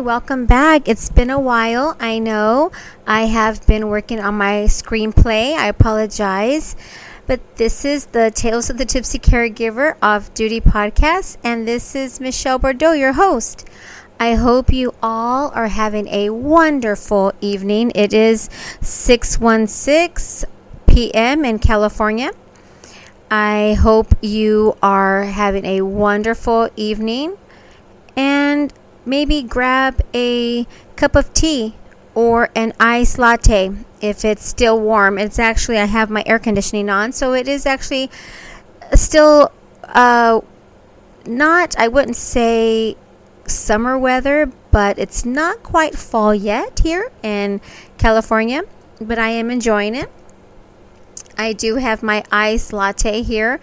welcome back. It's been a while. I know I have been working on my screenplay. I apologize. But this is the Tales of the Tipsy Caregiver Off Duty podcast, and this is Michelle Bordeaux, your host. I hope you all are having a wonderful evening. It is 6:16 p.m. in California. I hope you are having a wonderful evening and maybe grab a cup of tea or an iced latte if it's still warm. It's actually, I have my air conditioning on, so it is actually still uh, not, I wouldn't say summer weather, but it's not quite fall yet here in California, but I am enjoying it. I do have my iced latte here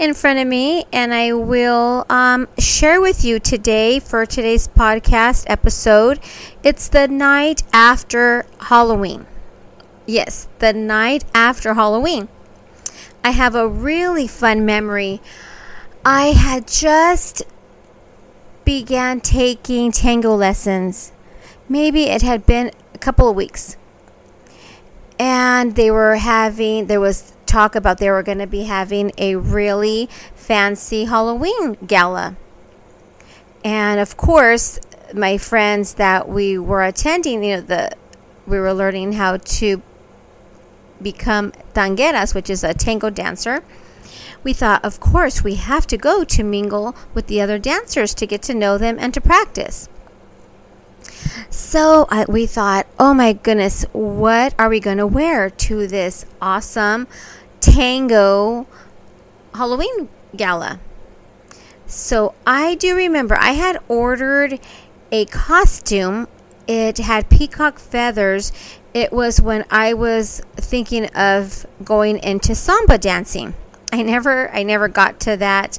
in front of me, and I will um, share with you today for today's podcast episode. It's the night after Halloween. Yes, the night after Halloween. I have a really fun memory. I had just began taking tango lessons. Maybe it had been a couple of weeks. And they were having, there was talk about they were going to be having a really fancy Halloween gala. And of course, my friends that we were attending, you know, the we were learning how to become tangueras, which is a tango dancer. We thought, of course, we have to go to mingle with the other dancers to get to know them and to practice. So I, we thought, oh my goodness, what are we going to wear to this awesome tango Halloween gala. So I do remember I had ordered a costume. It had peacock feathers. It was when I was thinking of going into samba dancing. I never I never got to that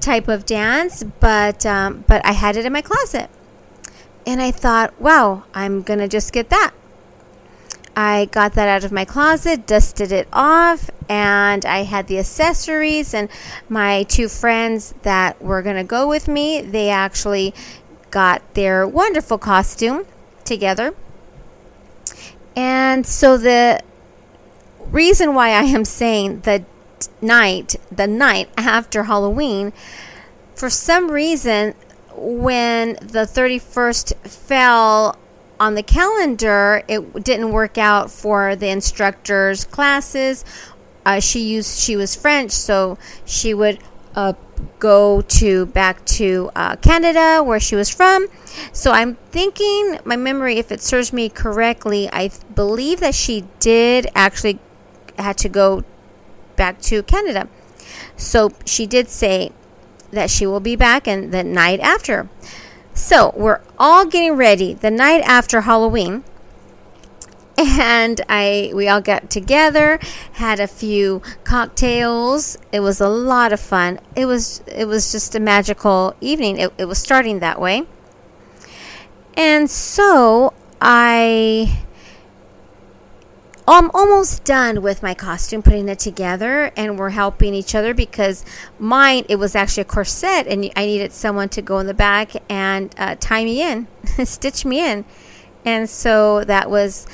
type of dance, but um, but I had it in my closet. And I thought, wow, I'm gonna just get that. I got that out of my closet, dusted it off, and I had the accessories. And my two friends that were going to go with me, they actually got their wonderful costume together. And so the reason why I am saying the night, the night after Halloween, for some reason, when the 31st fell on the calendar, it didn't work out for the instructor's classes. Uh, she used she was French, so she would uh, go to back to uh, Canada where she was from. So I'm thinking my memory, if it serves me correctly, I believe that she did actually had to go back to Canada. So she did say that she will be back and the night after. So we're all getting ready the night after Halloween. And I we all got together, had a few cocktails. It was a lot of fun. It was it was just a magical evening. It, it was starting that way. And so I I'm almost done with my costume, putting it together, and we're helping each other because mine it was actually a corset, and I needed someone to go in the back and uh, tie me in, stitch me in, and so that was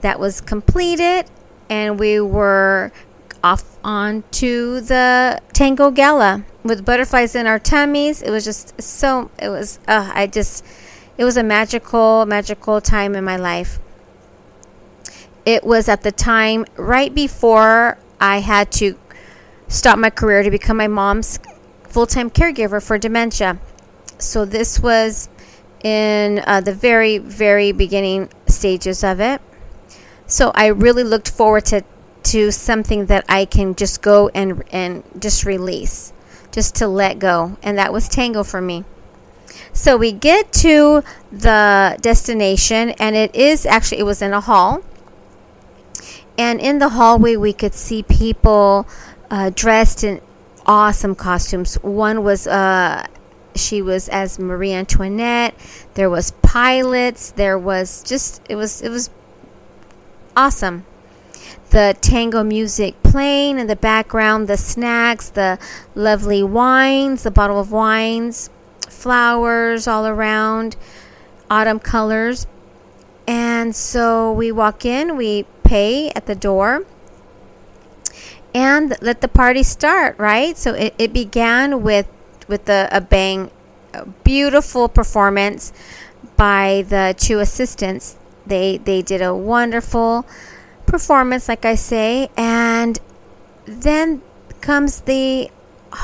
that was completed, and we were off on to the tango gala with butterflies in our tummies. It was just so. It was. Uh, I just. It was a magical, magical time in my life. It was at the time right before I had to stop my career to become my mom's full time caregiver for dementia. So this was in uh, the very, very beginning stages of it. So I really looked forward to, to something that I can just go and, and just release, just to let go. And that was tango for me. So we get to the destination, and it is actually, it was in a hall. And in the hallway, we could see people uh, dressed in awesome costumes. One was uh, she was as Marie Antoinette. There was pilots. There was just it was it was awesome. The tango music playing in the background, the snacks, the lovely wines, the bottle of wines, flowers all around. autumn colors. And so we walk in, we pay at the door, and let the party start, right? So it, it began with with a, a bang, a beautiful performance by the two assistants. They they did a wonderful performance, like I say, and then comes the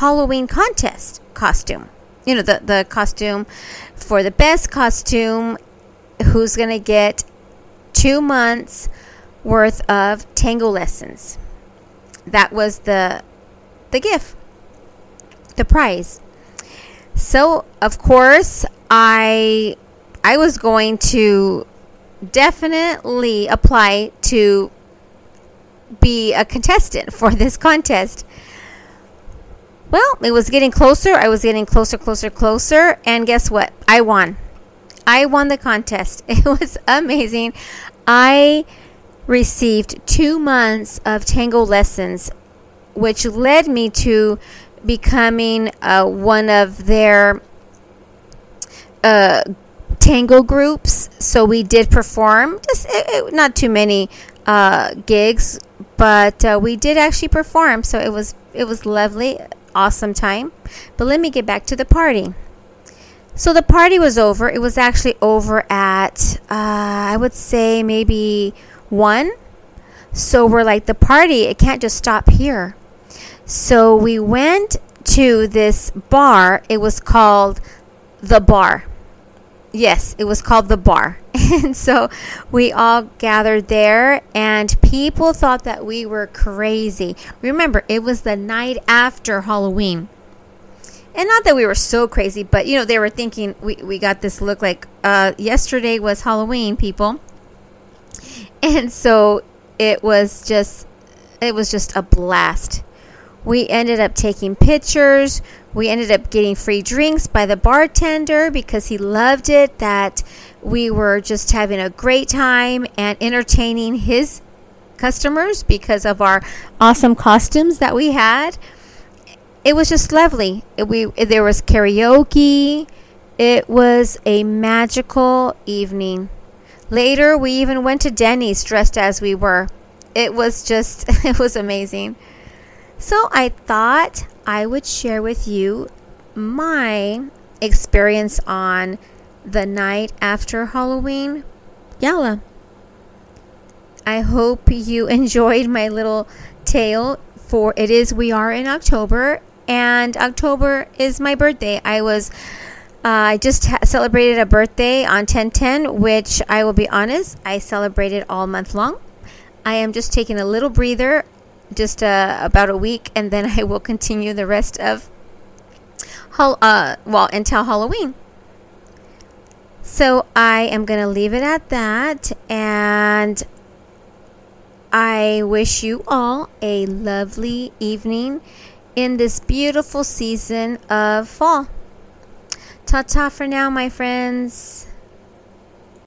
Halloween contest costume. You know, the, the costume for the best costume, who's going to get two months worth of tango lessons. That was the the gift, the prize. So, of course, I I was going to definitely apply to be a contestant for this contest. Well, it was getting closer. I was getting closer, closer, closer. And guess what? I won. I won the contest. It was amazing. I received two months of tango lessons, which led me to becoming uh, one of their uh, tango groups. So we did perform, just it, it, not too many uh, gigs, but uh, we did actually perform. So it was it was lovely, awesome time. But let me get back to the party. So the party was over. It was actually over at uh, I would say maybe one. So we're like the party. It can't just stop here. So we went to this bar. It was called the bar Yes, it was called the bar. and so we all gathered there, and people thought that we were crazy. Remember, it was the night after Halloween. And not that we were so crazy, but you know, they were thinking we, we got this look like uh, yesterday was Halloween, people. And so it was just it was just a blast. We ended up taking pictures. We ended up getting free drinks by the bartender because he loved it that we were just having a great time and entertaining his customers because of our awesome costumes that we had. It was just lovely. It, we there was karaoke. It was a magical evening. Later, we even went to Denny's dressed as we were. It was just it was amazing. So I thought I would share with you my experience on the night after Halloween gala. I hope you enjoyed my little tale for it is we are in October and October is my birthday. I was I just ha- celebrated a birthday on 1010, which I will be honest, I celebrated all month long. I am just taking a little breather just uh, about a week, and then I will continue the rest of uh, well until Halloween. So I am going to leave it at that, and I wish you all a lovely evening in this beautiful season of fall. Ta ta for now, my friends.